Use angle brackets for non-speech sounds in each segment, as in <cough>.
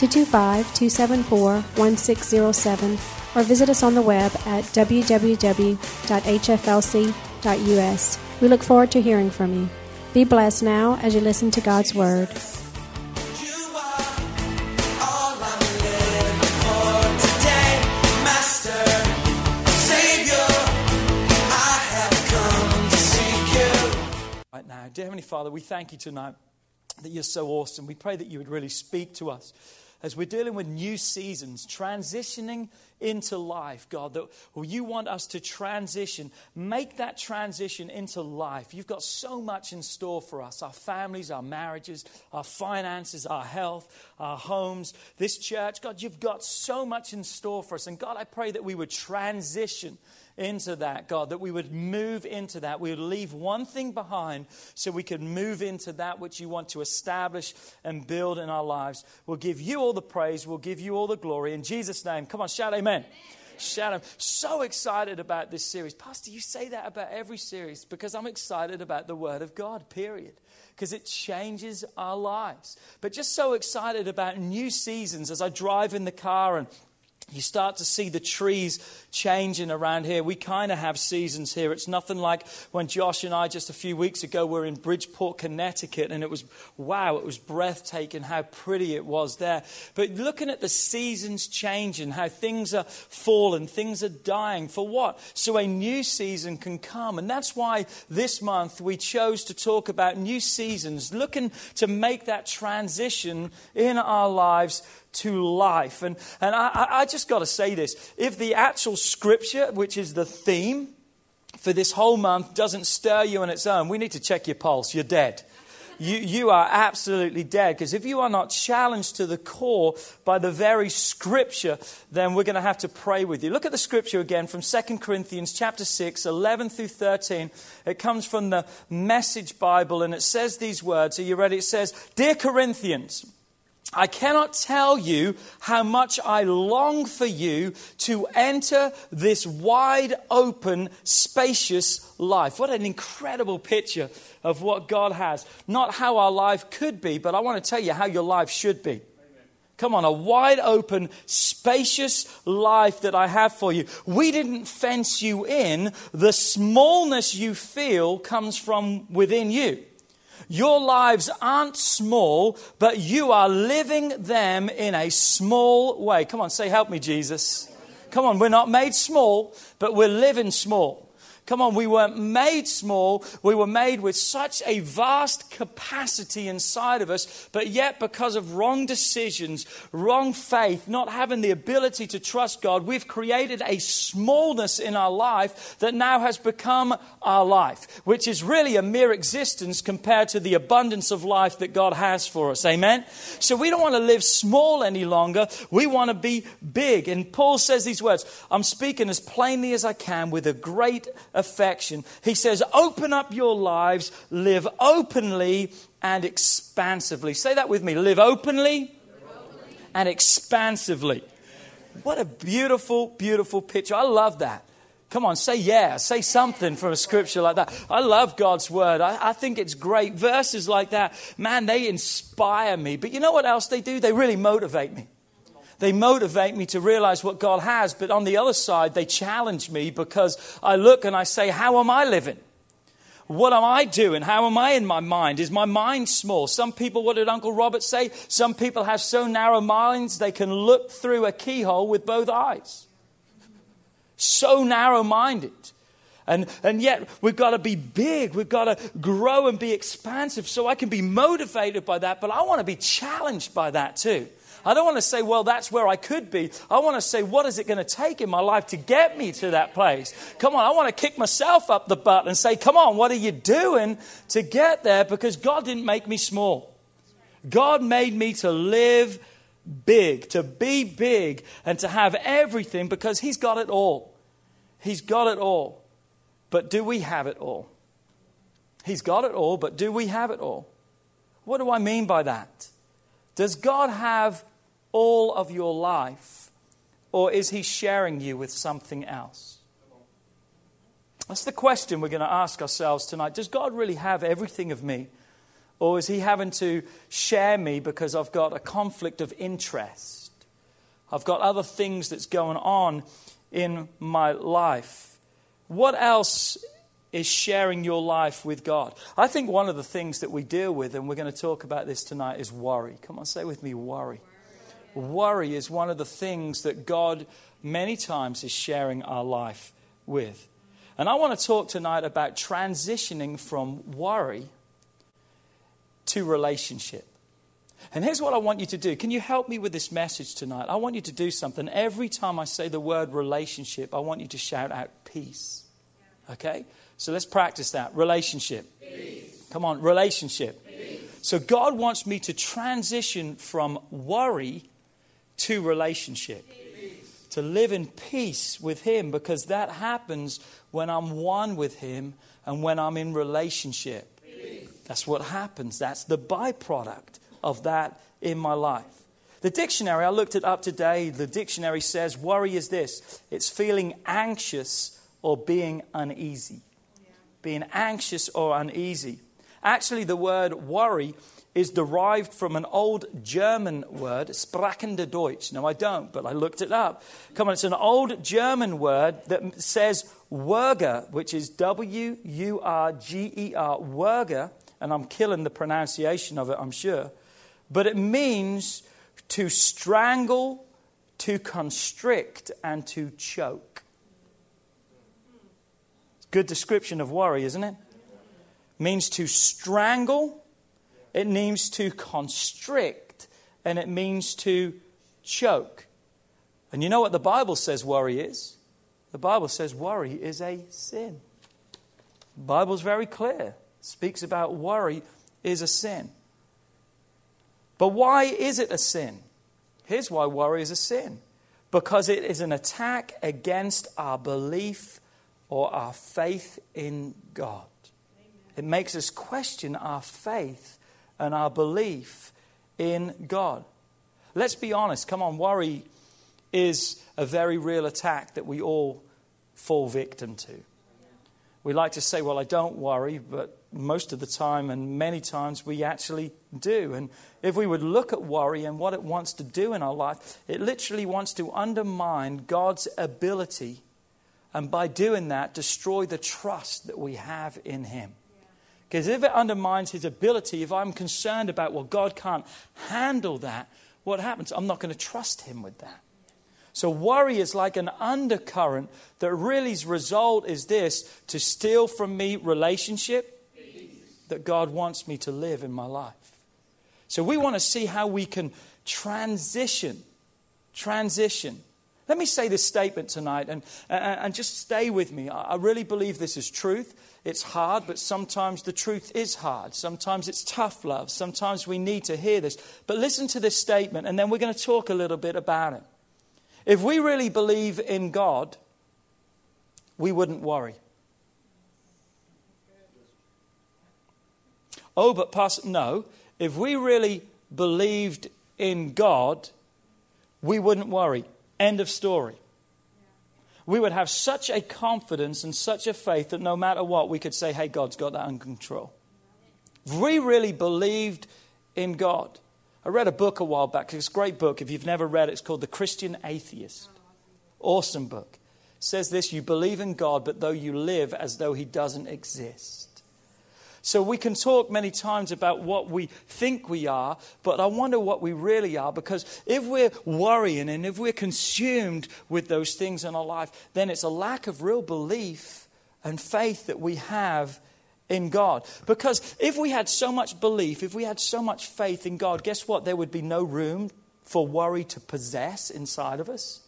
225 274 1607 or visit us on the web at www.hflc.us. We look forward to hearing from you. Be blessed now as you listen to God's Word. Right now. Dear Heavenly Father, we thank you tonight that you're so awesome. We pray that you would really speak to us as we're dealing with new seasons, transitioning into life, God, that you want us to transition, make that transition into life. You've got so much in store for us our families, our marriages, our finances, our health, our homes, this church. God, you've got so much in store for us. And God, I pray that we would transition into that, God, that we would move into that. We would leave one thing behind so we could move into that which you want to establish and build in our lives. We'll give you all the praise, we'll give you all the glory. In Jesus' name, come on, shout amen. Shout out. So excited about this series. Pastor, you say that about every series because I'm excited about the Word of God, period because it changes our lives. But just so excited about new seasons as I drive in the car and you start to see the trees changing around here. We kind of have seasons here. It's nothing like when Josh and I, just a few weeks ago, were in Bridgeport, Connecticut, and it was wow, it was breathtaking how pretty it was there. But looking at the seasons changing, how things are falling, things are dying. For what? So a new season can come. And that's why this month we chose to talk about new seasons, looking to make that transition in our lives to life. And, and I, I just got to say this if the actual scripture, which is the theme for this whole month, doesn't stir you on its own, we need to check your pulse. You're dead. You, you are absolutely dead. Because if you are not challenged to the core by the very scripture, then we're going to have to pray with you. Look at the scripture again from 2 Corinthians chapter 6, 11 through 13. It comes from the Message Bible and it says these words. Are you ready? It says, Dear Corinthians, I cannot tell you how much I long for you to enter this wide open, spacious life. What an incredible picture of what God has. Not how our life could be, but I want to tell you how your life should be. Come on, a wide open, spacious life that I have for you. We didn't fence you in. The smallness you feel comes from within you. Your lives aren't small, but you are living them in a small way. Come on, say, Help me, Jesus. Come on, we're not made small, but we're living small. Come on, we weren't made small. We were made with such a vast capacity inside of us, but yet because of wrong decisions, wrong faith, not having the ability to trust God, we've created a smallness in our life that now has become our life, which is really a mere existence compared to the abundance of life that God has for us. Amen? So we don't want to live small any longer. We want to be big. And Paul says these words I'm speaking as plainly as I can with a great affection. He says, Open up your lives, live openly and expansively. Say that with me live openly, and expansively. What a beautiful, beautiful picture. I love that. Come on, say yeah. Say something from a scripture like that. I love God's word. I, I, think it's great. Verses like that, man, they inspire me. But you know what else they do? They really motivate me. They motivate me to realize what God has. But on the other side, they challenge me because I look and I say, how am I living? What am I doing? How am I in my mind? Is my mind small? Some people, what did Uncle Robert say? Some people have so narrow minds they can look through a keyhole with both eyes. So narrow minded. And, and yet, we've got to be big. We've got to grow and be expansive. So I can be motivated by that, but I want to be challenged by that too. I don't want to say, well, that's where I could be. I want to say, what is it going to take in my life to get me to that place? Come on, I want to kick myself up the butt and say, come on, what are you doing to get there? Because God didn't make me small. God made me to live big, to be big, and to have everything because He's got it all. He's got it all. But do we have it all? He's got it all, but do we have it all? What do I mean by that? Does God have all of your life, or is He sharing you with something else? That's the question we're going to ask ourselves tonight. Does God really have everything of me? Or is He having to share me because I've got a conflict of interest? I've got other things that's going on in my life. What else is sharing your life with God? I think one of the things that we deal with, and we're going to talk about this tonight, is worry. Come on, say with me worry. Worry is one of the things that God many times is sharing our life with. And I want to talk tonight about transitioning from worry to relationship. And here's what I want you to do. Can you help me with this message tonight? I want you to do something. Every time I say the word relationship, I want you to shout out peace. Okay? So let's practice that. Relationship. Peace. Come on, relationship. Peace. So God wants me to transition from worry to relationship. Peace. To live in peace with Him because that happens when I'm one with Him and when I'm in relationship. That's what happens. That's the byproduct of that in my life. The dictionary, I looked it up today. The dictionary says worry is this it's feeling anxious or being uneasy. Yeah. Being anxious or uneasy. Actually, the word worry is derived from an old German word, sprachende Deutsch. No, I don't, but I looked it up. Come on, it's an old German word that says Wurger, which is W U R G E R, Wurger, and I'm killing the pronunciation of it, I'm sure. But it means to strangle, to constrict, and to choke. Good description of worry, isn't it? Means to strangle, it means to constrict, and it means to choke. And you know what the Bible says worry is? The Bible says worry is a sin. The Bible's very clear. Speaks about worry is a sin. But why is it a sin? Here's why worry is a sin. Because it is an attack against our belief or our faith in God. It makes us question our faith and our belief in God. Let's be honest. Come on, worry is a very real attack that we all fall victim to. We like to say, well, I don't worry, but most of the time and many times we actually do. And if we would look at worry and what it wants to do in our life, it literally wants to undermine God's ability and by doing that, destroy the trust that we have in Him. Because if it undermines His ability, if I'm concerned about, well, God can't handle that, what happens? I'm not going to trust Him with that. So worry is like an undercurrent that really's result is this to steal from me relationship that God wants me to live in my life. So we want to see how we can transition. Transition. Let me say this statement tonight and, and just stay with me. I really believe this is truth. It's hard, but sometimes the truth is hard. Sometimes it's tough love. Sometimes we need to hear this. But listen to this statement, and then we're going to talk a little bit about it. If we really believe in God, we wouldn't worry. Oh, but Pastor, no. If we really believed in God, we wouldn't worry. End of story. We would have such a confidence and such a faith that no matter what, we could say, hey, God's got that under control. We really believed in God. I read a book a while back. It's a great book. If you've never read it, it's called The Christian Atheist. Awesome book. It says this You believe in God, but though you live as though He doesn't exist. So we can talk many times about what we think we are, but I wonder what we really are because if we're worrying and if we're consumed with those things in our life, then it's a lack of real belief and faith that we have in God. Because if we had so much belief, if we had so much faith in God, guess what? There would be no room for worry to possess inside of us.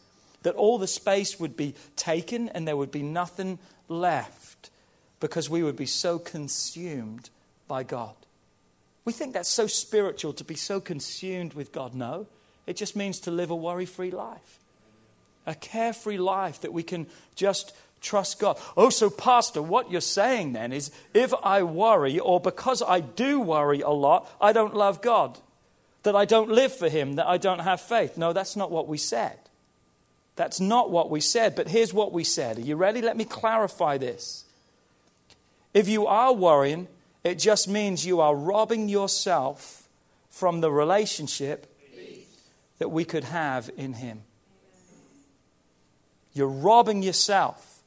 That all the space would be taken and there would be nothing left because we would be so consumed by God. We think that's so spiritual to be so consumed with God. No, It just means to live a worry free life, a carefree life that we can just trust God. Oh, so, Pastor, what you're saying then is if I worry, or because I do worry a lot, I don't love God, that I don't live for Him, that I don't have faith. No, that's not what we said. That's not what we said, but here's what we said. Are you ready? Let me clarify this. If you are worrying, it just means you are robbing yourself from the relationship that we could have in Him. You're robbing yourself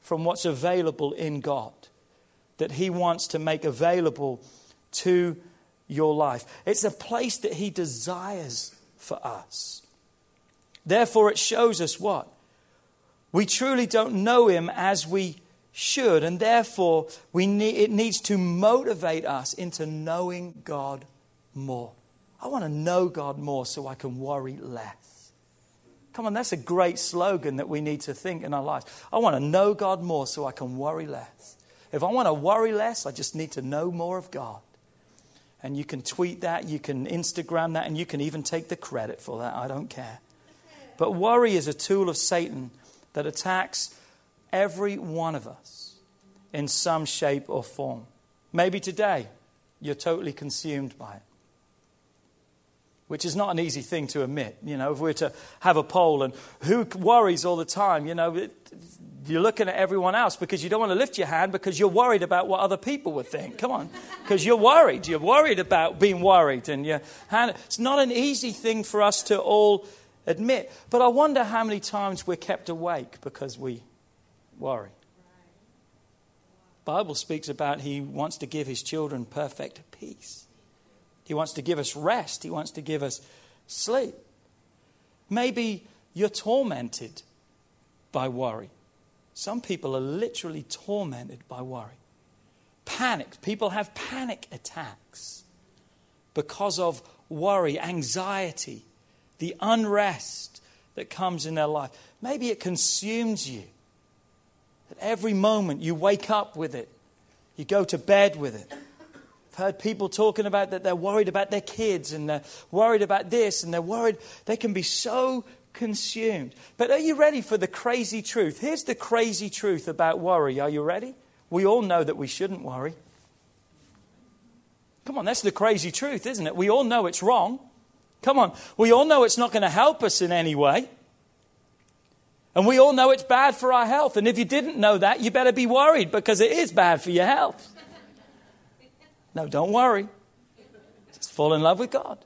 from what's available in God, that He wants to make available to your life. It's a place that He desires for us. Therefore, it shows us what? We truly don't know Him as we should, and therefore we need, it needs to motivate us into knowing God more. I want to know God more so I can worry less. Come on, that's a great slogan that we need to think in our lives. I want to know God more so I can worry less. If I want to worry less, I just need to know more of God. And you can tweet that, you can Instagram that, and you can even take the credit for that. I don't care. But worry is a tool of Satan that attacks every one of us in some shape or form. Maybe today you're totally consumed by it, which is not an easy thing to admit. You know, if we are to have a poll and who worries all the time, you know, it, you're looking at everyone else because you don't want to lift your hand because you're worried about what other people would think. Come on, because you're worried. You're worried about being worried, and your hand. It's not an easy thing for us to all admit. But I wonder how many times we're kept awake because we worry. Bible speaks about he wants to give his children perfect peace. He wants to give us rest. He wants to give us sleep. Maybe you're tormented by worry. Some people are literally tormented by worry. Panic. People have panic attacks because of worry, anxiety, the unrest that comes in their life. Maybe it consumes you. That every moment you wake up with it, you go to bed with it. I've heard people talking about that they're worried about their kids and they're worried about this and they're worried they can be so consumed. But are you ready for the crazy truth? Here's the crazy truth about worry. Are you ready? We all know that we shouldn't worry. Come on, that's the crazy truth, isn't it? We all know it's wrong. Come on, we all know it's not going to help us in any way. And we all know it's bad for our health. And if you didn't know that, you better be worried because it is bad for your health. No, don't worry. Just fall in love with God.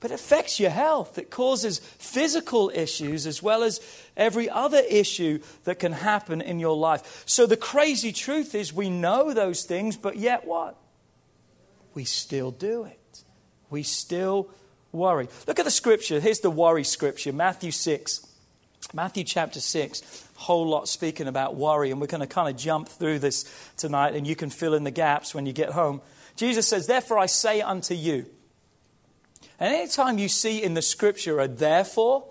But it affects your health. It causes physical issues as well as every other issue that can happen in your life. So the crazy truth is we know those things, but yet what? We still do it. We still worry. Look at the scripture. Here's the worry scripture Matthew 6. Matthew chapter 6, whole lot speaking about worry, and we're going to kind of jump through this tonight, and you can fill in the gaps when you get home. Jesus says, Therefore I say unto you. And anytime you see in the scripture a therefore,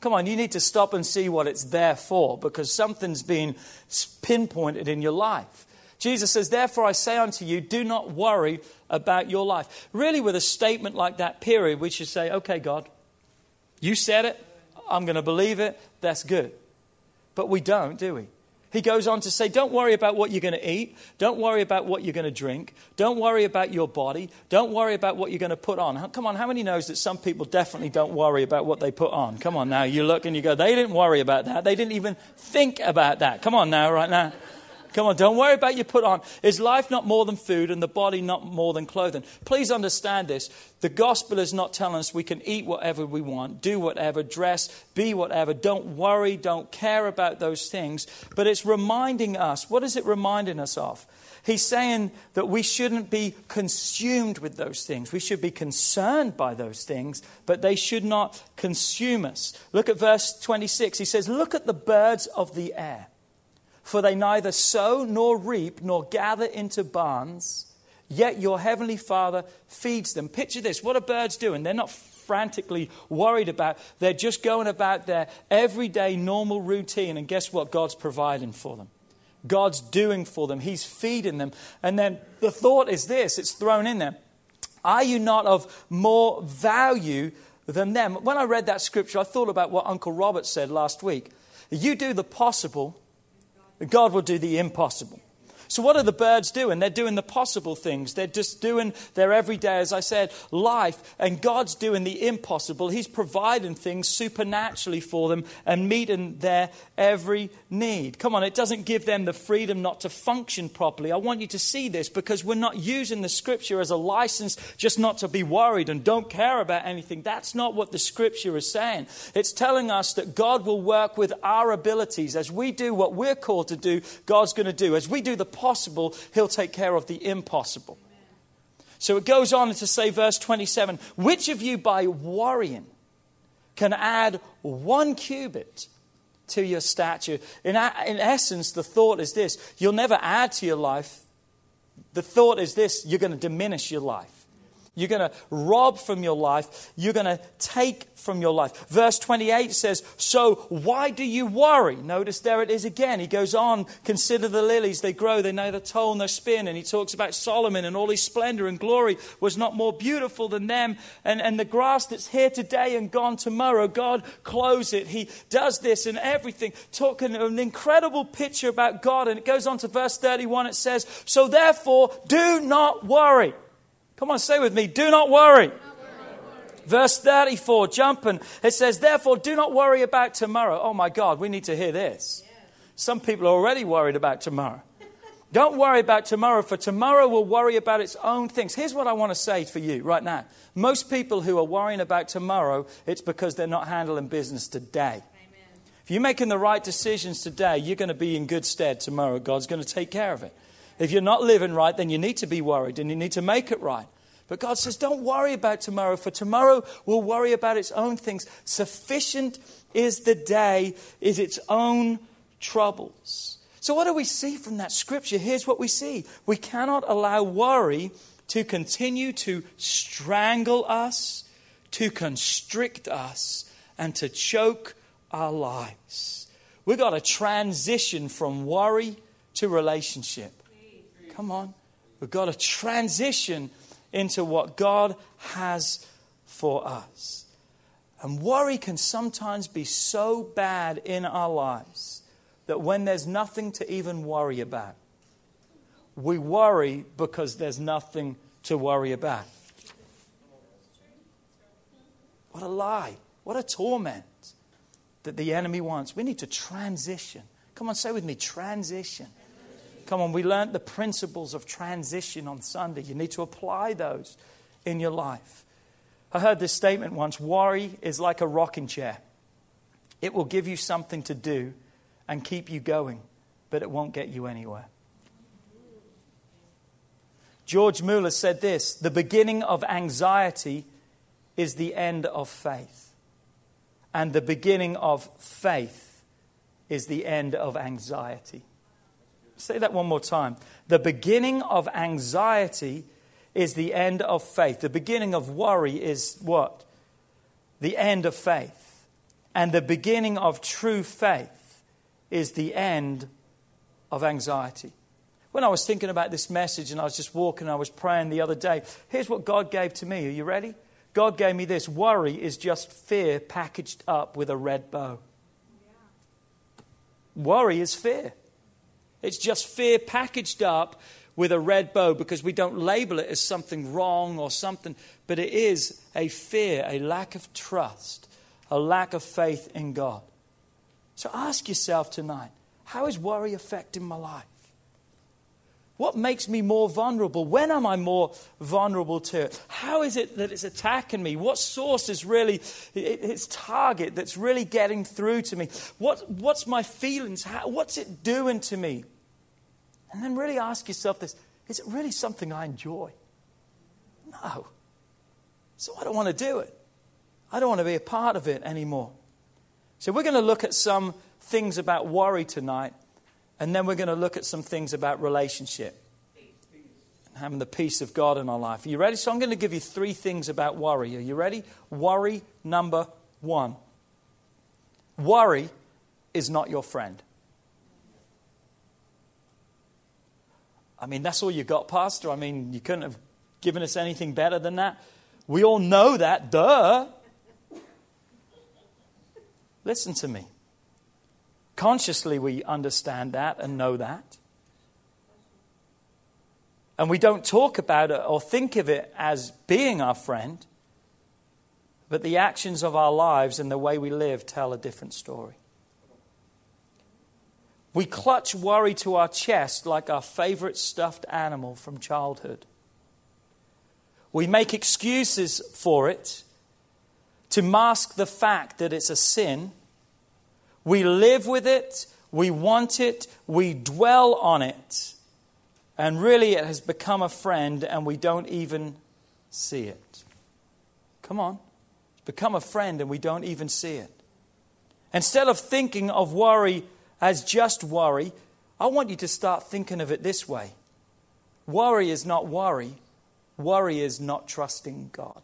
come on, you need to stop and see what it's there for because something's been pinpointed in your life. Jesus says, Therefore I say unto you, do not worry about your life. Really, with a statement like that, period, we should say, Okay, God, you said it. I'm going to believe it. That's good. But we don't, do we? He goes on to say, Don't worry about what you're going to eat. Don't worry about what you're going to drink. Don't worry about your body. Don't worry about what you're going to put on. Come on, how many knows that some people definitely don't worry about what they put on? Come on now, you look and you go, They didn't worry about that. They didn't even think about that. Come on now, right now. Come on, don't worry about your put on. Is life not more than food and the body not more than clothing? Please understand this. The gospel is not telling us we can eat whatever we want, do whatever, dress, be whatever. Don't worry, don't care about those things. But it's reminding us what is it reminding us of? He's saying that we shouldn't be consumed with those things. We should be concerned by those things, but they should not consume us. Look at verse 26. He says, Look at the birds of the air for they neither sow nor reap nor gather into barns, yet your heavenly Father feeds them. Picture this what are birds doing? They're not frantically worried about, they're just going about their everyday normal routine, and guess what? God's providing for them. God's doing for them. He's feeding them. And then the thought is this it's thrown in there Are you not of more value than them. When I read that scripture, I thought about what Uncle Robert said last week. You do the possible, God will do the impossible. So, what are the birds doing? They're doing the possible things. They're just doing their everyday, as I said, life. And God's doing the impossible. He's providing things supernaturally for them and meeting their every need. Come on, it doesn't give them the freedom not to function properly. I want you to see this because we're not using the scripture as a license just not to be worried and don't care about anything. That's not what the scripture is saying. It's telling us that God will work with our abilities. As we do what we're called to do, God's going to do. As we do the possible, He'll take care of the impossible. So it goes on to say, verse 27 Which of you by worrying can add one cubit to your stature? In, in essence, the thought is this you'll never add to your life. The thought is this you're going to diminish your life. You're going to rob from your life. You're going to take from your life. Verse 28 says, So why do you worry? Notice there it is again. He goes on, Consider the lilies. They grow, they neither toil nor spin. And he talks about Solomon and all his splendor and glory was not more beautiful than them. And, and the grass that's here today and gone tomorrow, God clothes it. He does this and everything. Talking an incredible picture about God. And it goes on to verse 31. It says, So therefore, do not worry. Come on, say with me, do not worry. Verse 34, jumping. It says, Therefore, do not worry about tomorrow. Oh my God, we need to hear this. Some people are already worried about tomorrow. Don't worry about tomorrow, for tomorrow will worry about its own things. Here's what I want to say for you right now. Most people who are worrying about tomorrow, it's because they're not handling business today. If you're making the right decisions today, you're going to be in good stead tomorrow. God's going to take care of it. If you're not living right, then you need to be worried and you need to make it right. But God says, don't worry about tomorrow, for tomorrow will worry about its own things. Sufficient is the day, is its own troubles. So, what do we see from that scripture? Here's what we see we cannot allow worry to continue to strangle us, to constrict us, and to choke our lives. We've got to transition from worry to relationship. Come on. We've got to transition into what God has for us. And worry can sometimes be so bad in our lives that when there's nothing to even worry about, we worry because there's nothing to worry about. What a lie. What a torment that the enemy wants. We need to transition. Come on, say with me transition. Come on, we learned the principles of transition on Sunday. You need to apply those in your life. I heard this statement once worry is like a rocking chair, it will give you something to do and keep you going, but it won't get you anywhere. George Mueller said this the beginning of anxiety is the end of faith, and the beginning of faith is the end of anxiety. Say that one more time. The beginning of anxiety is the end of faith. The beginning of worry is what? The end of faith. And the beginning of true faith is the end of anxiety. When I was thinking about this message and I was just walking, I was praying the other day, here's what God gave to me. Are you ready? God gave me this worry is just fear packaged up with a red bow. Worry is fear. It's just fear packaged up with a red bow because we don't label it as something wrong or something, but it is a fear, a lack of trust, a lack of faith in God. So ask yourself tonight how is worry affecting my life? What makes me more vulnerable? When am I more vulnerable to it? How is it that it's attacking me? What source is really its target that's really getting through to me? What, what's my feelings? How, what's it doing to me? And then really ask yourself this is it really something I enjoy? No. So I don't want to do it. I don't want to be a part of it anymore. So we're going to look at some things about worry tonight, and then we're going to look at some things about relationship and having the peace of God in our life. Are you ready? So I'm going to give you three things about worry. Are you ready? Worry number one. Worry is not your friend. I mean, that's all you got, Pastor. I mean, you couldn't have given us anything better than that. We all know that, duh. Listen to me. Consciously, we understand that and know that. And we don't talk about it or think of it as being our friend, but the actions of our lives and the way we live tell a different story. We clutch worry to our chest like our favorite stuffed animal from childhood. We make excuses for it to mask the fact that it's a sin. We live with it, we want it, we dwell on it. And really, it has become a friend, and we don't even see it. Come on. It's become a friend, and we don't even see it. Instead of thinking of worry as just worry, I want you to start thinking of it this way worry is not worry, worry is not trusting God.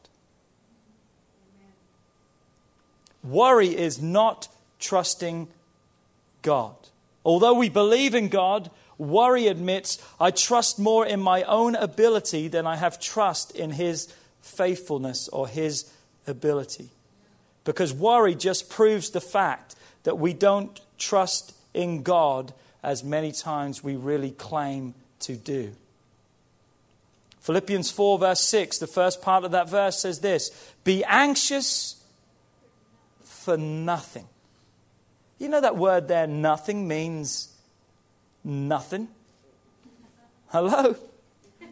Worry is not trusting God. Although we believe in God, worry admits, I trust more in my own ability than I have trust in His faithfulness or His ability. Because worry just proves the fact that we don't trust in God as many times we really claim to do. Philippians 4, verse 6, the first part of that verse says this Be anxious for nothing. You know that word there, nothing, means nothing? Hello?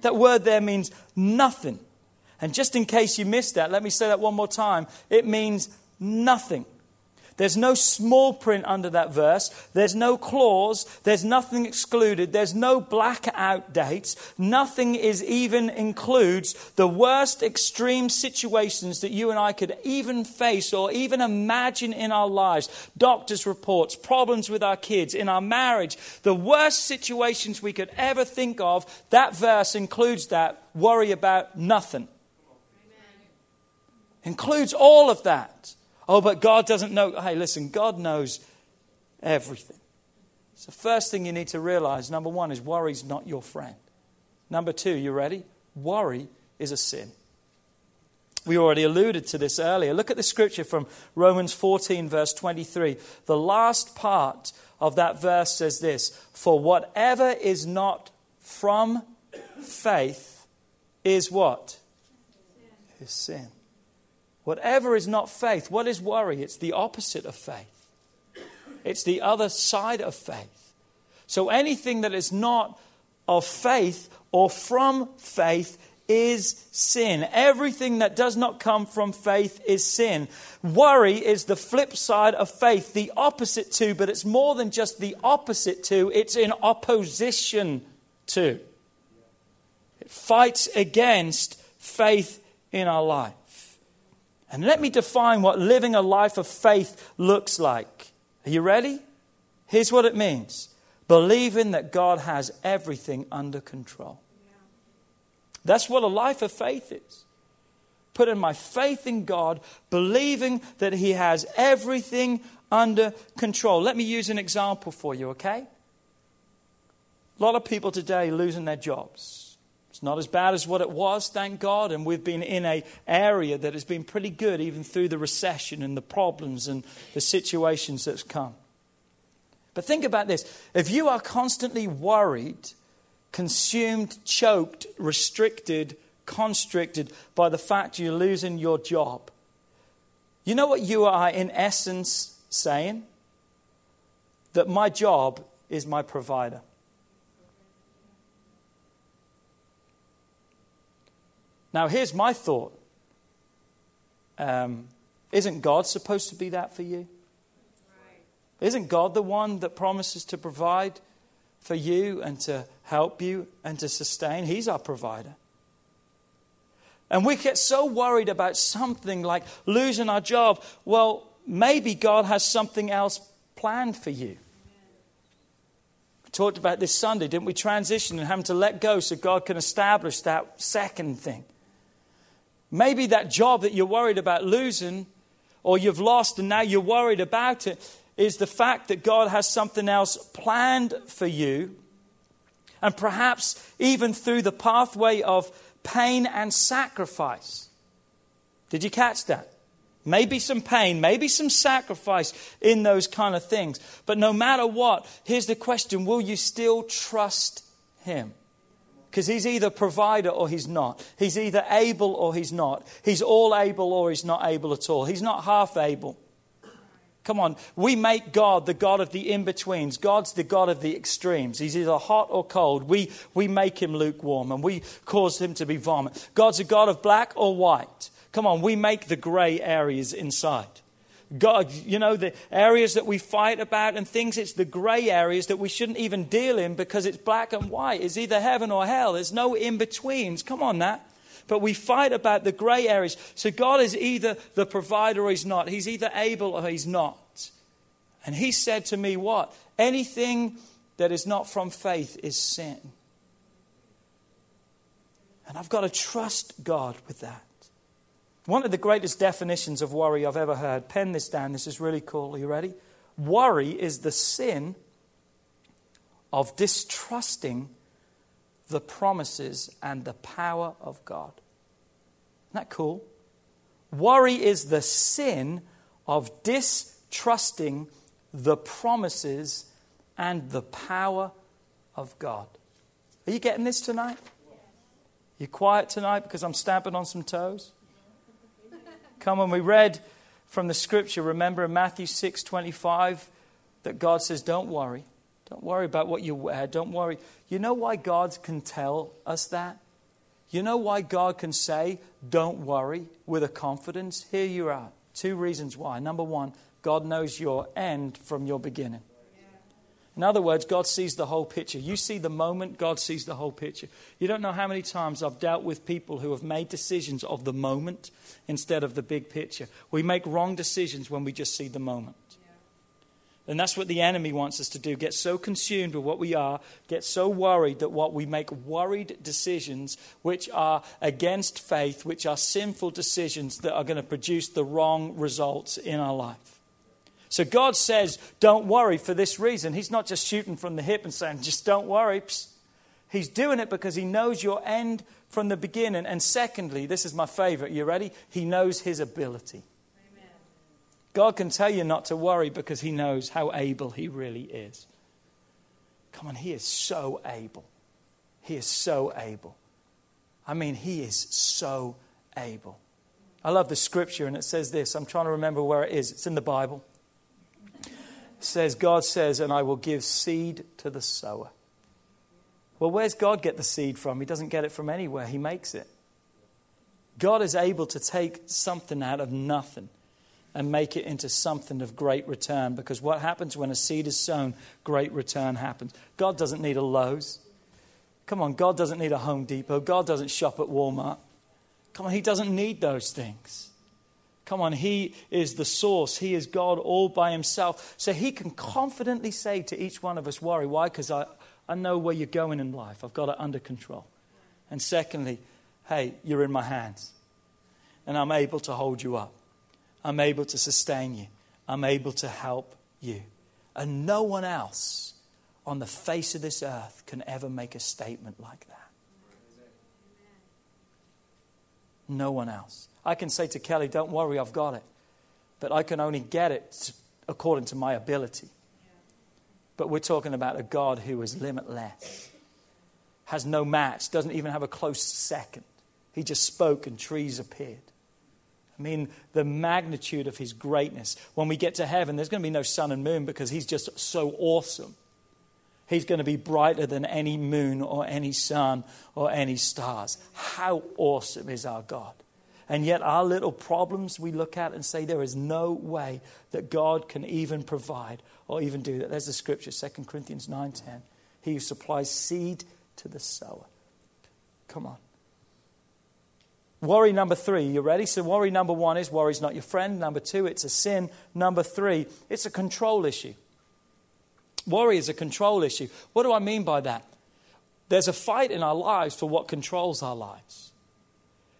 That word there means nothing. And just in case you missed that, let me say that one more time. It means nothing. There's no small print under that verse. There's no clause. There's nothing excluded. There's no blackout dates. Nothing is even includes the worst extreme situations that you and I could even face or even imagine in our lives. Doctors' reports, problems with our kids, in our marriage, the worst situations we could ever think of. That verse includes that. Worry about nothing. Includes all of that. Oh, but God doesn't know. Hey, listen, God knows everything. So, first thing you need to realize number one is worry's not your friend. Number two, you ready? Worry is a sin. We already alluded to this earlier. Look at the scripture from Romans 14, verse 23. The last part of that verse says this For whatever is not from faith is what? Is sin. Whatever is not faith, what is worry? It's the opposite of faith, it's the other side of faith. So anything that is not of faith or from faith is sin. Everything that does not come from faith is sin. Worry is the flip side of faith, the opposite to, but it's more than just the opposite to, it's in opposition to. It fights against faith in our life. And let me define what living a life of faith looks like. Are you ready? Here's what it means believing that God has everything under control. That's what a life of faith is. Putting my faith in God, believing that He has everything under control. Let me use an example for you, okay? A lot of people today losing their jobs. It's not as bad as what it was, thank God, and we've been in an area that has been pretty good even through the recession and the problems and the situations that's come. But think about this if you are constantly worried, consumed, choked, restricted, constricted by the fact you're losing your job, you know what you are in essence saying? That my job is my provider. Now, here's my thought um, Isn't God supposed to be that for you? Isn't God the one that promises to provide for you and to help you and to sustain? He's our provider. And we get so worried about something like losing our job. Well, maybe God has something else planned for you. We talked about this Sunday, didn't we? Transition and having to let go so God can establish that second thing. Maybe that job that you're worried about losing or you've lost and now you're worried about it is the fact that God has something else planned for you. And perhaps even through the pathway of pain and sacrifice. Did you catch that? Maybe some pain, maybe some sacrifice in those kind of things. But no matter what, here's the question will you still trust Him? Because He's either provider or He's not. He's either able or He's not. He's all able or He's not able at all. He's not half able. Come on, we make God the God of the in betweens. God's the God of the extremes. He's either hot or cold. We, we make him lukewarm and we cause him to be vomit. God's a God of black or white. Come on, we make the gray areas inside. God, you know, the areas that we fight about and things, it's the gray areas that we shouldn't even deal in because it's black and white. It's either heaven or hell. There's no in betweens. Come on, that. But we fight about the gray areas. So God is either the provider or He's not. He's either able or He's not. And He said to me, What? Anything that is not from faith is sin. And I've got to trust God with that. One of the greatest definitions of worry I've ever heard, pen this down, this is really cool. Are you ready? Worry is the sin of distrusting the promises and the power of God. Isn't that cool? Worry is the sin of distrusting the promises and the power of God. Are you getting this tonight? You quiet tonight because I'm stamping on some toes? Come on, we read from the scripture, remember in Matthew 6 25, that God says, Don't worry. Don't worry about what you wear. Don't worry. You know why God can tell us that? You know why God can say, Don't worry, with a confidence? Here you are. Two reasons why. Number one, God knows your end from your beginning. In other words, God sees the whole picture. You see the moment, God sees the whole picture. You don't know how many times I've dealt with people who have made decisions of the moment instead of the big picture. We make wrong decisions when we just see the moment. And that's what the enemy wants us to do get so consumed with what we are, get so worried that what we make worried decisions which are against faith, which are sinful decisions that are going to produce the wrong results in our life. So God says, don't worry for this reason. He's not just shooting from the hip and saying, just don't worry. He's doing it because he knows your end from the beginning. And secondly, this is my favorite. You ready? He knows his ability. Amen. God can tell you not to worry because he knows how able he really is. Come on, he is so able. He is so able. I mean, he is so able. I love the scripture, and it says this. I'm trying to remember where it is. It's in the Bible says, God says, and I will give seed to the sower. Well, where's God get the seed from? He doesn't get it from anywhere, He makes it. God is able to take something out of nothing and make it into something of great return because what happens when a seed is sown, great return happens. God doesn't need a Lowe's. Come on, God doesn't need a Home Depot. God doesn't shop at Walmart. Come on, He doesn't need those things. Come on, He is the source. He is God all by Himself. So He can confidently say to each one of us, Worry. Why? Because I, I know where you're going in life. I've got it under control. And secondly, hey, you're in my hands. And I'm able to hold you up. I'm able to sustain you. I'm able to help you. And no one else on the face of this earth can ever make a statement like that. No one else. I can say to Kelly, Don't worry, I've got it. But I can only get it according to my ability. But we're talking about a God who is limitless, has no match, doesn't even have a close second. He just spoke and trees appeared. I mean, the magnitude of his greatness. When we get to heaven, there's going to be no sun and moon because he's just so awesome. He's going to be brighter than any moon or any sun or any stars. How awesome is our God! And yet, our little problems we look at and say, there is no way that God can even provide or even do that. There's the scripture, 2 Corinthians 9.10. He who supplies seed to the sower. Come on. Worry number three, you ready? So, worry number one is worry's not your friend. Number two, it's a sin. Number three, it's a control issue. Worry is a control issue. What do I mean by that? There's a fight in our lives for what controls our lives.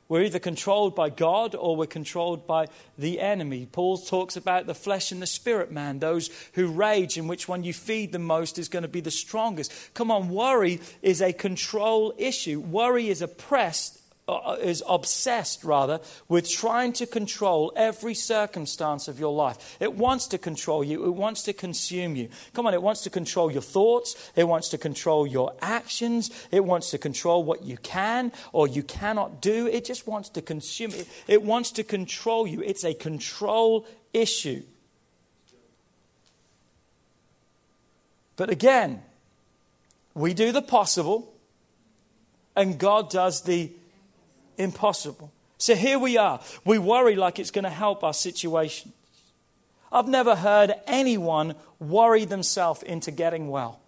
We're either controlled by God or we're controlled by the enemy. Paul talks about the flesh and the spirit man, those who rage, and which one you feed the most is going to be the strongest. Come on, worry is a control issue. Worry is oppressed uh, is obsessed rather with trying to control every circumstance of your life. It wants to control you. It wants to consume you. Come on, it wants to control your thoughts. It wants to control your actions. It wants to control what you can or you cannot do. It just wants to consume it. It wants to control you. It's a control issue. But again, we do the possible and God does the impossible. So here we are. We worry like it's going to help our situation. I've never heard anyone worry themselves into getting well.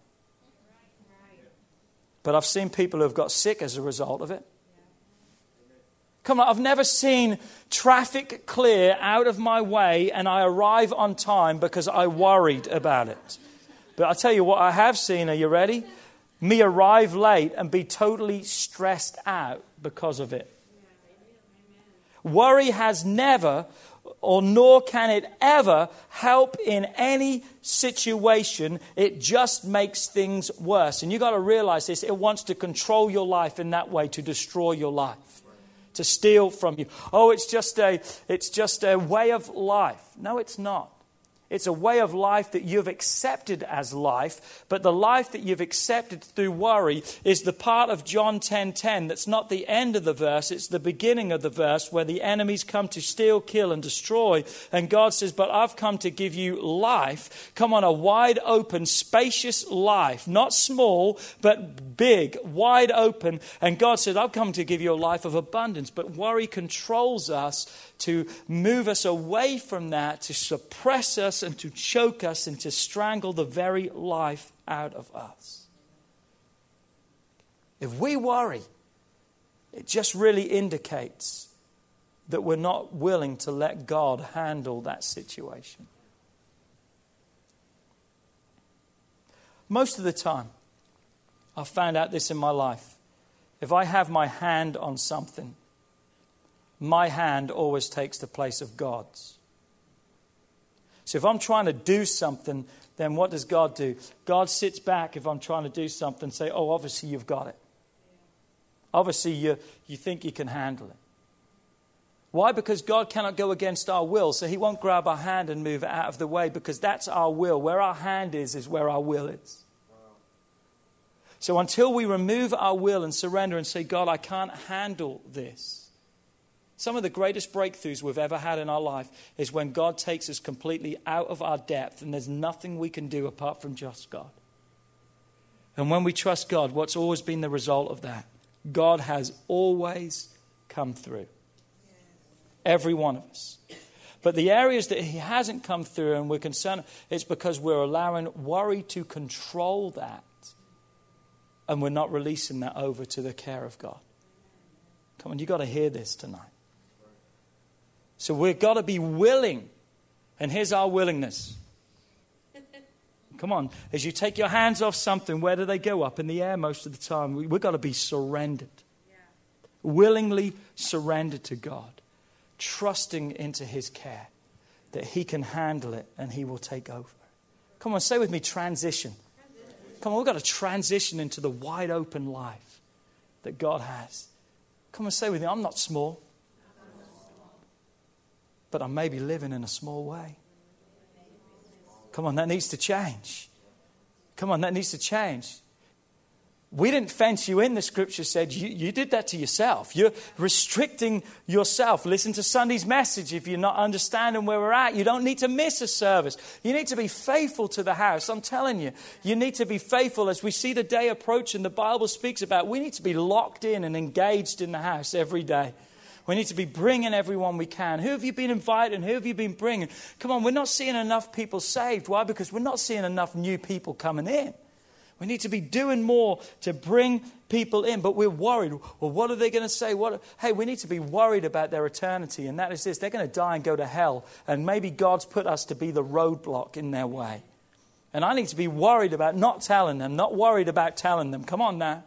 But I've seen people who have got sick as a result of it. Come on, I've never seen traffic clear out of my way and I arrive on time because I worried about it. But I'll tell you what I have seen. Are you ready? Me arrive late and be totally stressed out because of it. Worry has never, or nor can it ever, help in any situation. It just makes things worse. And you've got to realize this it wants to control your life in that way, to destroy your life, to steal from you. Oh, it's just a, it's just a way of life. No, it's not. It's a way of life that you've accepted as life, but the life that you've accepted through worry is the part of John 10:10 10, 10, that's not the end of the verse, it's the beginning of the verse where the enemies come to steal, kill and destroy, and God says, "But I've come to give you life." Come on, a wide open, spacious life, not small, but big, wide open, and God said, "I've come to give you a life of abundance." But worry controls us to move us away from that, to suppress us and to choke us and to strangle the very life out of us. If we worry, it just really indicates that we're not willing to let God handle that situation. Most of the time, I've found out this in my life. If I have my hand on something, my hand always takes the place of God's. So if I'm trying to do something, then what does God do? God sits back if I'm trying to do something, say, oh, obviously you've got it. Obviously you, you think you can handle it. Why? Because God cannot go against our will, so He won't grab our hand and move it out of the way because that's our will. Where our hand is, is where our will is. So until we remove our will and surrender and say, God, I can't handle this, some of the greatest breakthroughs we've ever had in our life is when God takes us completely out of our depth and there's nothing we can do apart from just God. And when we trust God, what's always been the result of that? God has always come through. Every one of us. But the areas that He hasn't come through and we're concerned, it's because we're allowing worry to control that and we're not releasing that over to the care of God. Come on, you've got to hear this tonight. So we've got to be willing. And here's our willingness. Come on. As you take your hands off something, where do they go? Up in the air most of the time. We, have got to be surrendered. Yeah. Willingly surrendered to God. Trusting into His care that He can handle it and He will take over. Come on, say with me transition. transition. Come on, we've got to transition into the wide open life that God has. Come on, say with me, I'm not small but I may be living in a small way. Come on, that needs to change. Come on, that needs to change. We didn't fence you in, the scripture said. You, you did that to yourself. You're restricting yourself. Listen to Sunday's message if you're not understanding where we're at. You don't need to miss a service. You need to be faithful to the house. I'm telling you, you need to be faithful as we see the day approaching. The Bible speaks about we need to be locked in and engaged in the house every day. We need to be bringing everyone we can. Who have you been inviting? Who have you been bringing? Come on, we're not seeing enough people saved. Why? Because we're not seeing enough new people coming in. We need to be doing more to bring people in, but we're worried. Well, what are they going to say? What, hey, we need to be worried about their eternity, and that is this they're going to die and go to hell, and maybe God's put us to be the roadblock in their way. And I need to be worried about not telling them, not worried about telling them. Come on now.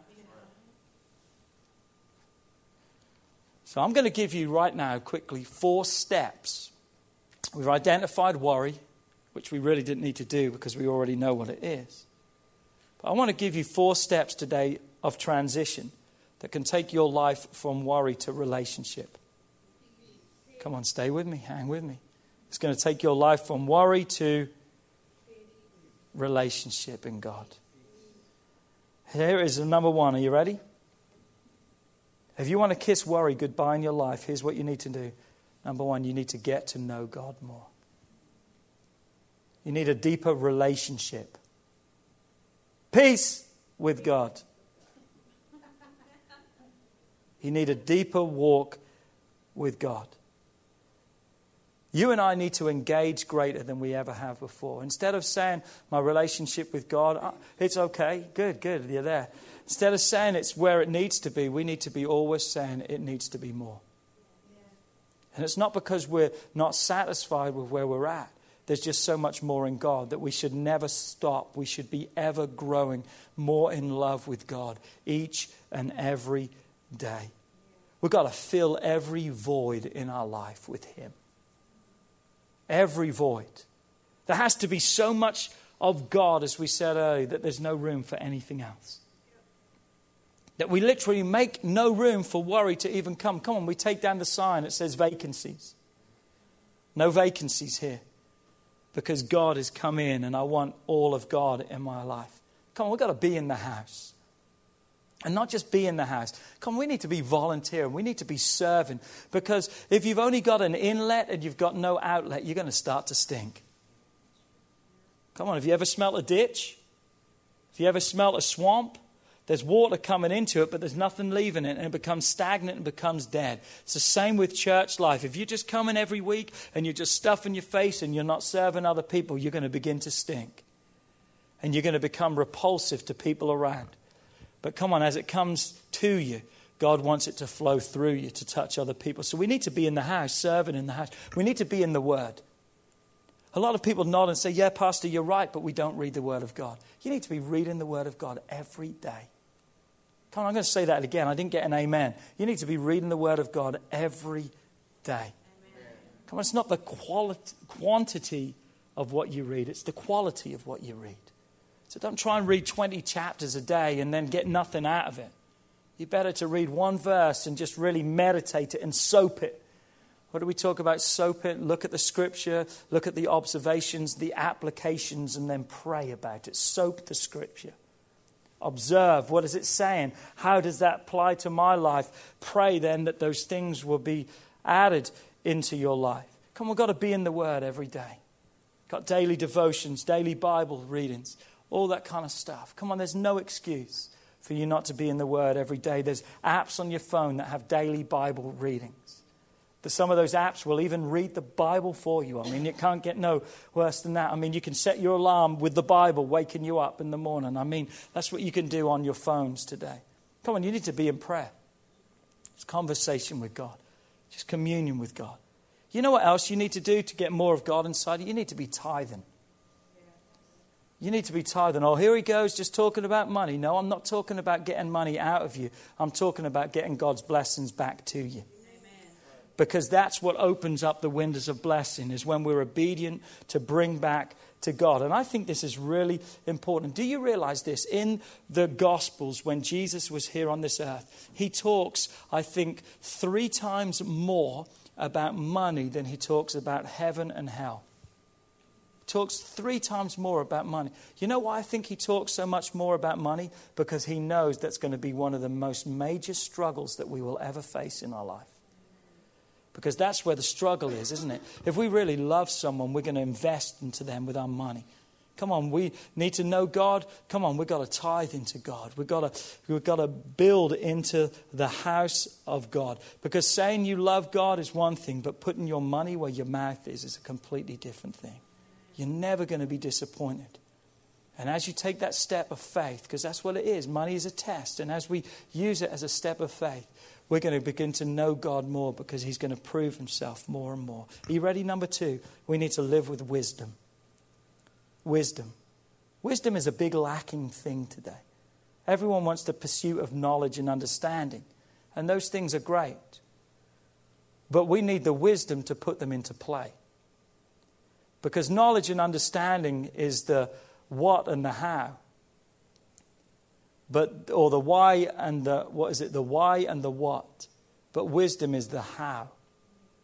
So I'm going to give you right now, quickly, four steps. We've identified worry, which we really didn't need to do because we already know what it is. But I want to give you four steps today of transition that can take your life from worry to relationship. Come on, stay with me, hang with me. It's going to take your life from worry to relationship in God. Here is number one. Are you ready? If you want to kiss worry goodbye in your life, here's what you need to do. Number one, you need to get to know God more. You need a deeper relationship. Peace with God. You need a deeper walk with God. You and I need to engage greater than we ever have before. Instead of saying, my relationship with God, uh, it's okay, good, good, you're there. Instead of saying it's where it needs to be, we need to be always saying it needs to be more. And it's not because we're not satisfied with where we're at. There's just so much more in God that we should never stop. We should be ever growing more in love with God each and every day. We've got to fill every void in our life with Him every void. There has to be so much of God, as we said earlier, that there's no room for anything else. That we literally make no room for worry to even come. Come on, we take down the sign that says vacancies. No vacancies here. Because God has come in and I want all of God in my life. Come on, we've got to be in the house. And not just be in the house. Come, we need to be volunteering. We need to be serving. Because if you've only got an inlet and you've got no outlet, you're going to start to stink. Come on, have you ever smelt a ditch? Have you ever smelt a swamp? There's water coming into it, but there's nothing leaving it, and it becomes stagnant and becomes dead. It's the same with church life. If you're just come in every week and you're just stuffing your face and you're not serving other people, you're going to begin to stink. And you're going to become repulsive to people around. But come on, as it comes to you, God wants it to flow through you to touch other people. So we need to be in the house, serving in the house. We need to be in the Word. A lot of people nod and say, Yeah, Pastor, you're right, but we don't read the Word of God. You need to be reading the Word of God every day. Come on, I'm going to say that again. I didn't get an amen. You need to be reading the Word of God every day. Come on, it's not the quality, quantity of what you read, it's the quality of what you read. So don't try and read 20 chapters a day and then get nothing out of it. You're better to read one verse and just really meditate it and soap it. What do we talk about? Soap it, look at the scripture, look at the observations, the applications, and then pray about it. Soap the scripture. Observe what is it saying? How does that apply to my life? Pray then that those things will be added into your life. Come, we've got to be in the Word every day. Got daily devotions, daily Bible readings all that kind of stuff. Come on, there's no excuse for you not to be in the Word every day. There's apps on your phone that have daily Bible readings. Some of those apps will even read the Bible for you. I mean, it can't get no worse than that. I mean, you can set your alarm with the Bible waking you up in the morning. I mean, that's what you can do on your phones today. Come on, you need to be in prayer. It's conversation with God, just communion with God. You know what else you need to do to get more of God inside you? You need to be tithing. You need to be tithing. Oh, here he goes, just talking about money. No, I'm not talking about getting money out of you. I'm talking about getting God's blessings back to you. Because that's what opens up the windows of blessing, is when we're obedient to bring back to God. And I think this is really important. Do you realize this? In the Gospels, when Jesus was here on this earth, he talks, I think, three times more about money than he talks about heaven and hell talks three times more about money. You know why I think he talks so much more about money? Because he knows that's going to be one of the most major struggles that we will ever face in our life. Because that's where the struggle is, isn't it? If we really love someone, we're going to invest into them with our money. Come on, we need to know God. Come on, we've got to tithe into God. We've got to, we've got to build into the house of God. Because saying you love God is one thing, but putting your money where your mouth is is a completely different thing you're never going to be disappointed. And as you take that step of faith, because that's what it is, money is a test. And as we use it as a step of faith, we're going to begin to know God more because He's going to prove Himself more and more. Are you ready? Number two, we need to live with wisdom. Wisdom. Wisdom is a big lacking thing today. Everyone wants the pursuit of knowledge and understanding, and those things are great. But we need the wisdom to put them into play. Because knowledge and understanding is the what and the how. But or the why and the what is it? The why and the what. But wisdom is the how.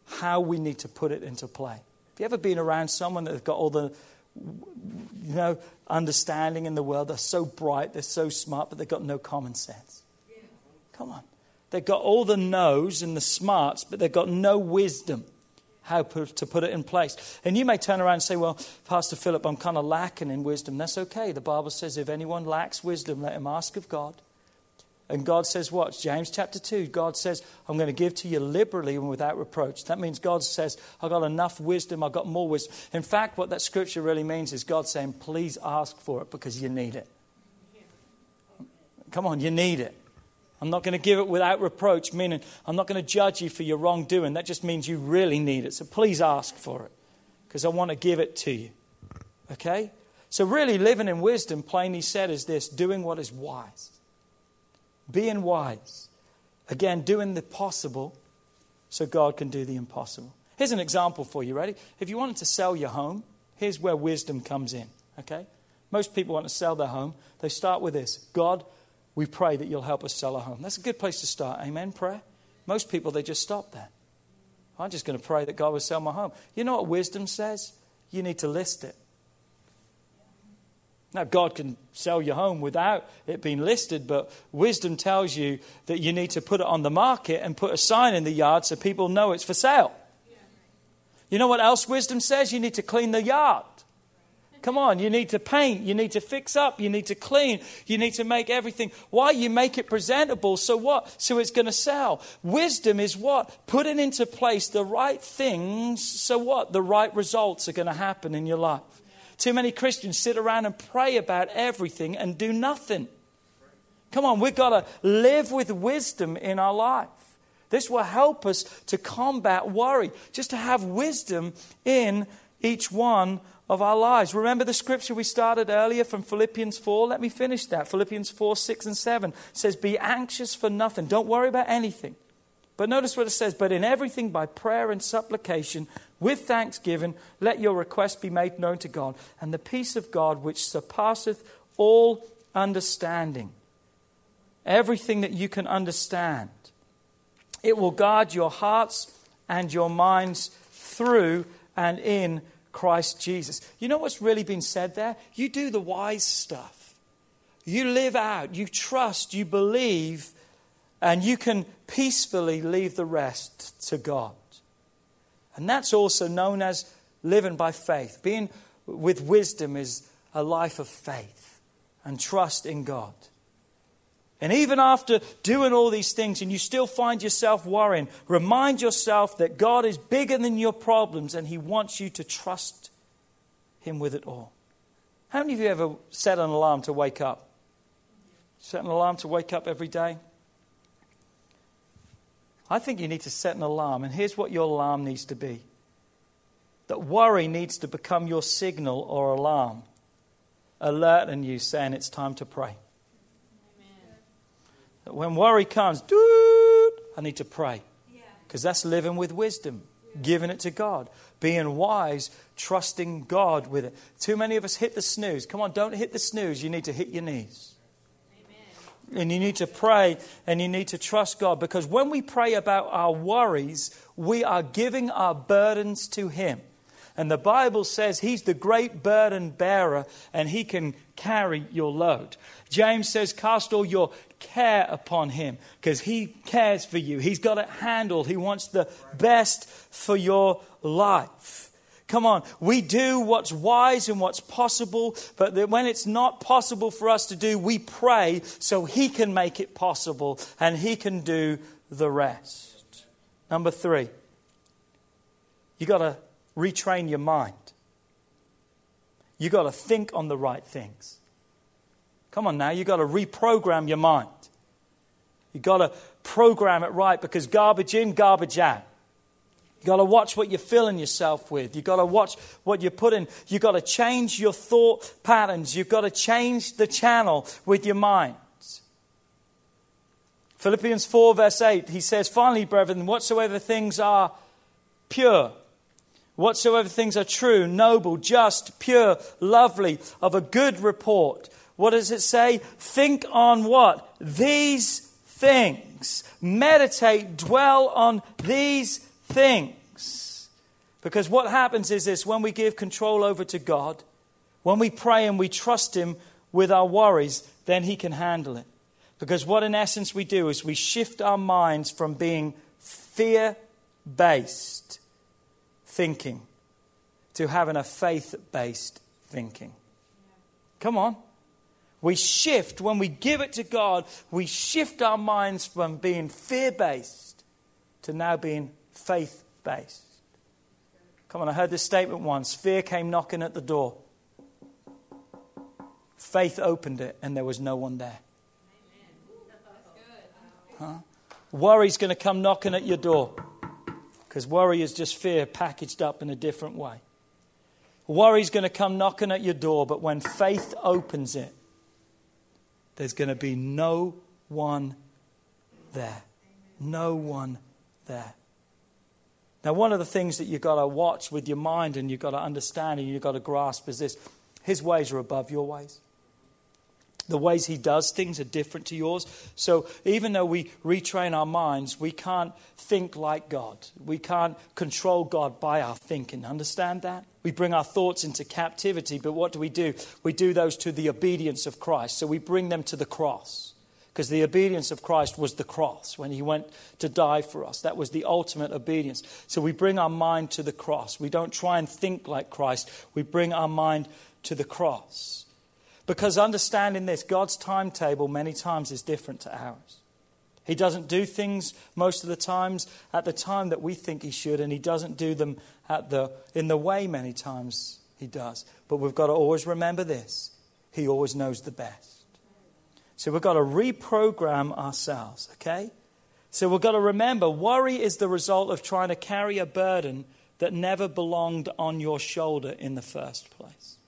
How we need to put it into play. Have you ever been around someone that's got all the you know understanding in the world? They're so bright, they're so smart, but they've got no common sense. Come on. They've got all the knows and the smarts, but they've got no wisdom how to put it in place. And you may turn around and say, Well, Pastor Philip, I'm kind of lacking in wisdom. That's okay. The Bible says, If anyone lacks wisdom, let him ask of God. And God says, What? James chapter 2. God says, I'm going to give to you liberally and without reproach. That means God says, I've got enough wisdom, I've got more wisdom. In fact, what that scripture really means is God saying, Please ask for it because you need it. Come on, you need it. I'm not going to give it without reproach, meaning I'm not going to judge you for your wrongdoing. That just means you really need it. So please ask for it because I want to give it to you. Okay? So, really, living in wisdom, plainly said, is this doing what is wise. Being wise. Again, doing the possible so God can do the impossible. Here's an example for you. Ready? If you wanted to sell your home, here's where wisdom comes in. Okay? Most people want to sell their home. They start with this God, we pray that you'll help us sell a home. That's a good place to start. Amen. Prayer. Most people, they just stop there. I'm just going to pray that God will sell my home. You know what wisdom says? You need to list it. Now, God can sell your home without it being listed, but wisdom tells you that you need to put it on the market and put a sign in the yard so people know it's for sale. You know what else wisdom says? You need to clean the yard. Come on, you need to paint, you need to fix up, you need to clean, you need to make everything. Why? You make it presentable. So what? So it's going to sell. Wisdom is what? Putting into place the right things so what? The right results are going to happen in your life. Too many Christians sit around and pray about everything and do nothing. Come on, we've got to live with wisdom in our life. This will help us to combat worry, just to have wisdom in each one of our lives. Remember the scripture we started earlier from Philippians 4? Let me finish that. Philippians 4, 6, and 7 says, Be anxious for nothing. Don't worry about anything. But notice what it says, But in everything by prayer and supplication, with thanksgiving, let your request be made known to God. And the peace of God, which surpasseth all understanding, everything that you can understand, it will guard your hearts and your minds through and in Christ Jesus. You know what's really been said there? You do the wise stuff. You live out, you trust, you believe, and you can peacefully leave the rest to God. And that's also known as living by faith. Being with wisdom is a life of faith and trust in God. And even after doing all these things and you still find yourself worrying, remind yourself that God is bigger than your problems and He wants you to trust Him with it all. How many of you ever set an alarm to wake up? Set an alarm to wake up every day? I think you need to set an alarm, and here's what your alarm needs to be that worry needs to become your signal or alarm, alerting you saying it's time to pray. When worry comes, dude, I need to pray. Because that's living with wisdom, giving it to God, being wise, trusting God with it. Too many of us hit the snooze. Come on, don't hit the snooze. You need to hit your knees. Amen. And you need to pray and you need to trust God because when we pray about our worries, we are giving our burdens to Him. And the Bible says He's the great burden bearer and He can carry your load. James says, Cast all your care upon him because he cares for you. He's got it handled. He wants the best for your life. Come on, we do what's wise and what's possible, but when it's not possible for us to do, we pray so He can make it possible and He can do the rest. Number three, you got to retrain your mind. You got to think on the right things. Come on now, you've got to reprogram your mind. You've got to program it right because garbage in, garbage out. You've got to watch what you're filling yourself with. You've got to watch what you put in. You've got to change your thought patterns. You've got to change the channel with your mind. Philippians 4, verse 8, he says, Finally, brethren, whatsoever things are pure, whatsoever things are true, noble, just, pure, lovely, of a good report, What does it say? Think on what? These things. Meditate, dwell on these things. Because what happens is this when we give control over to God, when we pray and we trust Him with our worries, then He can handle it. Because what in essence we do is we shift our minds from being fear based thinking to having a faith based thinking. Come on. We shift, when we give it to God, we shift our minds from being fear based to now being faith based. Come on, I heard this statement once fear came knocking at the door. Faith opened it, and there was no one there. Huh? Worry's going to come knocking at your door because worry is just fear packaged up in a different way. Worry's going to come knocking at your door, but when faith opens it, there's going to be no one there. No one there. Now, one of the things that you've got to watch with your mind and you've got to understand and you've got to grasp is this His ways are above your ways. The ways he does things are different to yours. So even though we retrain our minds, we can't think like God. We can't control God by our thinking. Understand that? We bring our thoughts into captivity, but what do we do? We do those to the obedience of Christ. So we bring them to the cross. Because the obedience of Christ was the cross when he went to die for us. That was the ultimate obedience. So we bring our mind to the cross. We don't try and think like Christ, we bring our mind to the cross. Because understanding this, God's timetable many times is different to ours. He doesn't do things most of the times at the time that we think he should, and he doesn't do them at the, in the way many times he does. But we've got to always remember this he always knows the best. So we've got to reprogram ourselves, okay? So we've got to remember worry is the result of trying to carry a burden that never belonged on your shoulder in the first place.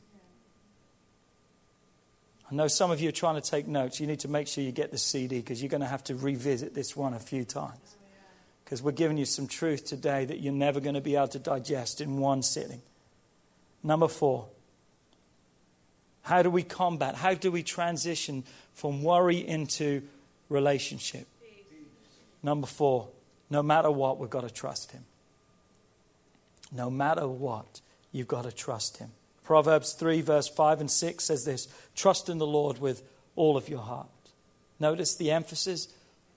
I know some of you are trying to take notes. You need to make sure you get the CD because you're going to have to revisit this one a few times. Because we're giving you some truth today that you're never going to be able to digest in one sitting. Number four, how do we combat? How do we transition from worry into relationship? Number four, no matter what, we've got to trust Him. No matter what, you've got to trust Him. Proverbs 3, verse 5 and 6 says this Trust in the Lord with all of your heart. Notice the emphasis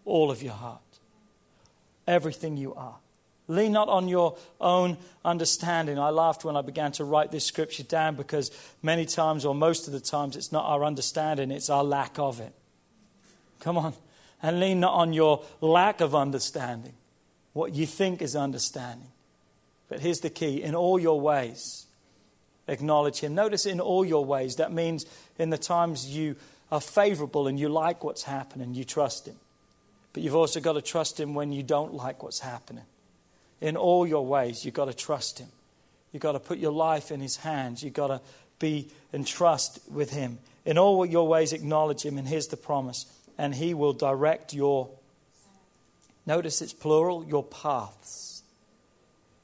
all of your heart. Everything you are. Lean not on your own understanding. I laughed when I began to write this scripture down because many times, or most of the times, it's not our understanding, it's our lack of it. Come on. And lean not on your lack of understanding, what you think is understanding. But here's the key in all your ways, acknowledge Him. Notice in all your ways, that means in the times you are favorable and you like what's happening, you trust Him. But you've also got to trust Him when you don't like what's happening. In all your ways, you've got to trust Him. You've got to put your life in His hands. You've got to be in trust with Him. In all your ways, acknowledge Him, and here's the promise. And He will direct your, notice it's plural, your paths.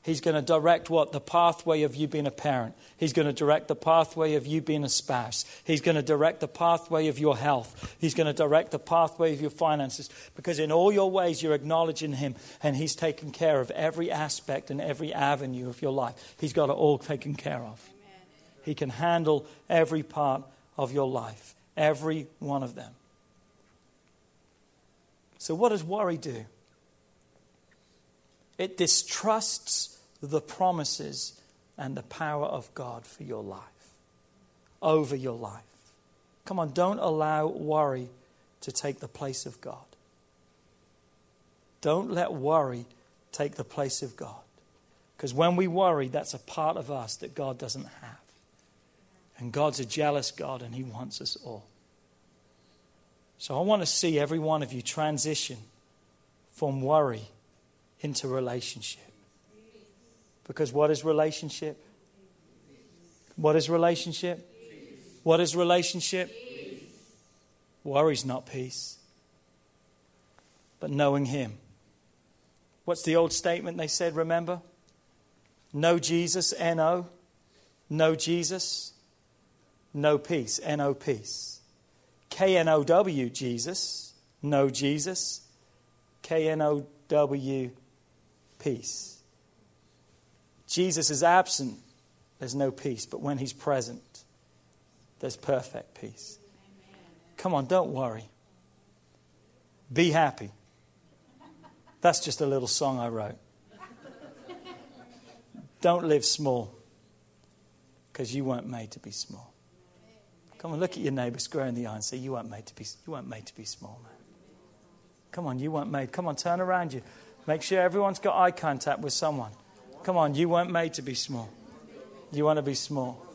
He's going to direct what? The pathway of you being a parent. He's going to direct the pathway of you being a spouse. He's going to direct the pathway of your health. He's going to direct the pathway of your finances. Because in all your ways, you're acknowledging Him, and He's taken care of every aspect and every avenue of your life. He's got it all taken care of. He can handle every part of your life, every one of them. So, what does worry do? It distrusts the promises and the power of God for your life, over your life. Come on, don't allow worry to take the place of God. Don't let worry take the place of God. Because when we worry, that's a part of us that God doesn't have. And God's a jealous God and He wants us all. So I want to see every one of you transition from worry into relationship. Because what is relationship? What is relationship? What is relationship? Worry's not peace, but knowing Him. What's the old statement they said, remember? Know Jesus, N O. Know Jesus, no peace, N O peace. K N O W, Jesus. No Jesus. K N O W, peace. Jesus is absent, there's no peace. But when he's present, there's perfect peace. Come on, don't worry. Be happy. That's just a little song I wrote. Don't live small because you weren't made to be small. Come on, look at your neighbor square in the eye and say, You weren't made to be, you weren't made, to be small, man. Come on, you weren't made. Come on, turn around you. Make sure everyone's got eye contact with someone. Come on, you weren't made to be small. You want to be small.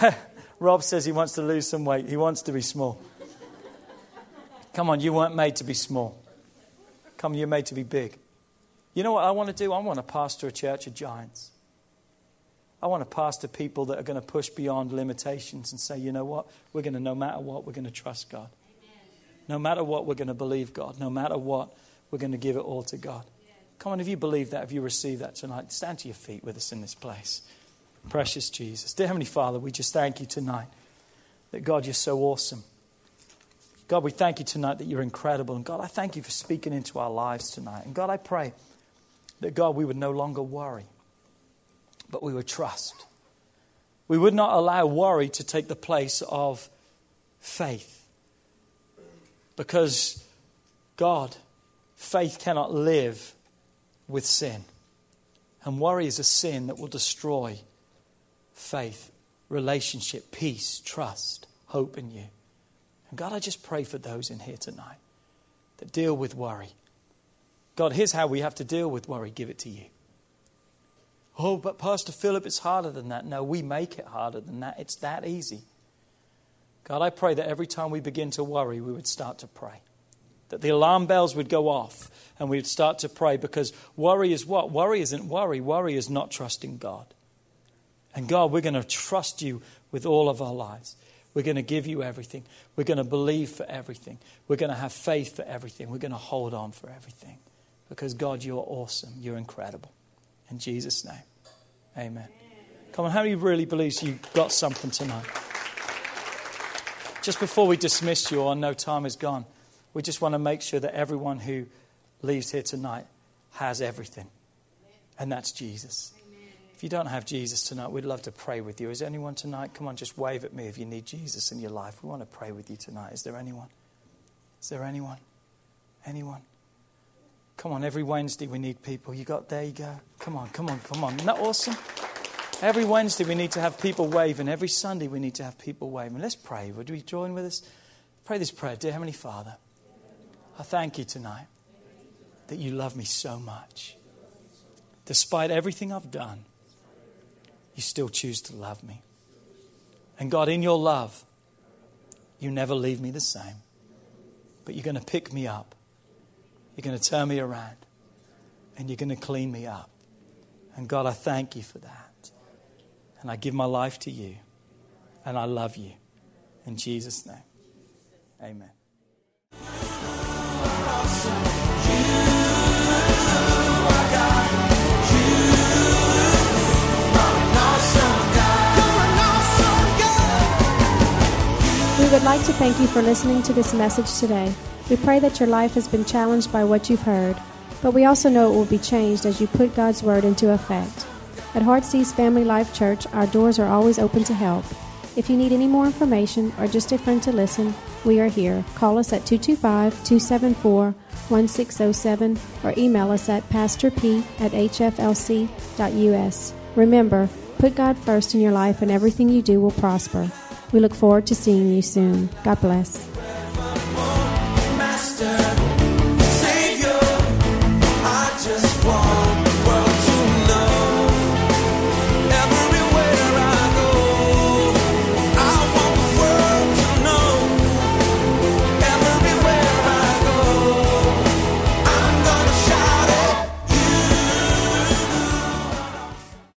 <laughs> Rob says he wants to lose some weight. He wants to be small. Come on, you weren't made to be small. Come, on, you're made to be big. You know what I want to do? I want to pastor a church of giants. I want to pastor people that are going to push beyond limitations and say, you know what? We're going to, no matter what, we're going to trust God. No matter what, we're going to believe God. No matter what, we're going to give it all to God. Come on, if you believe that, if you receive that tonight, stand to your feet with us in this place. Precious Jesus. Dear Heavenly Father, we just thank you tonight that God, you're so awesome. God, we thank you tonight that you're incredible. And God, I thank you for speaking into our lives tonight. And God, I pray that, God, we would no longer worry, but we would trust. We would not allow worry to take the place of faith. Because, God, faith cannot live with sin. And worry is a sin that will destroy faith, relationship, peace, trust, hope in you. And God, I just pray for those in here tonight that deal with worry. God, here's how we have to deal with worry give it to you. Oh, but Pastor Philip, it's harder than that. No, we make it harder than that. It's that easy. God, I pray that every time we begin to worry, we would start to pray. That the alarm bells would go off and we'd start to pray because worry is what? Worry isn't worry. Worry is not trusting God. And God, we're going to trust you with all of our lives. We're going to give you everything. We're going to believe for everything. We're going to have faith for everything. We're going to hold on for everything. Because, God, you're awesome. You're incredible. In Jesus' name, amen. Come on, how many really believes you got something tonight? Just before we dismiss you, I know time is gone. We just want to make sure that everyone who leaves here tonight has everything. And that's Jesus. If you don't have Jesus tonight, we'd love to pray with you. Is there anyone tonight? Come on, just wave at me if you need Jesus in your life. We want to pray with you tonight. Is there anyone? Is there anyone? Anyone? Come on, every Wednesday we need people. You got there you go. Come on, come on, come on. Isn't that awesome? Every Wednesday we need to have people waving. Every Sunday we need to have people waving. Let's pray. Would you join with us? Pray this prayer. Dear Heavenly Father, I thank you tonight that you love me so much. Despite everything I've done, you still choose to love me. And God, in your love, you never leave me the same. But you're going to pick me up. You're going to turn me around. And you're going to clean me up. And God, I thank you for that. And I give my life to you. And I love you. In Jesus' name. Amen. We would like to thank you for listening to this message today. We pray that your life has been challenged by what you've heard, but we also know it will be changed as you put God's Word into effect. At Heartsease Family Life Church, our doors are always open to help. If you need any more information or just a friend to listen, we are here. Call us at 225 274 1607 or email us at pastorp at hflc.us. Remember, put God first in your life and everything you do will prosper. We look forward to seeing you soon. God bless. Master, Savior,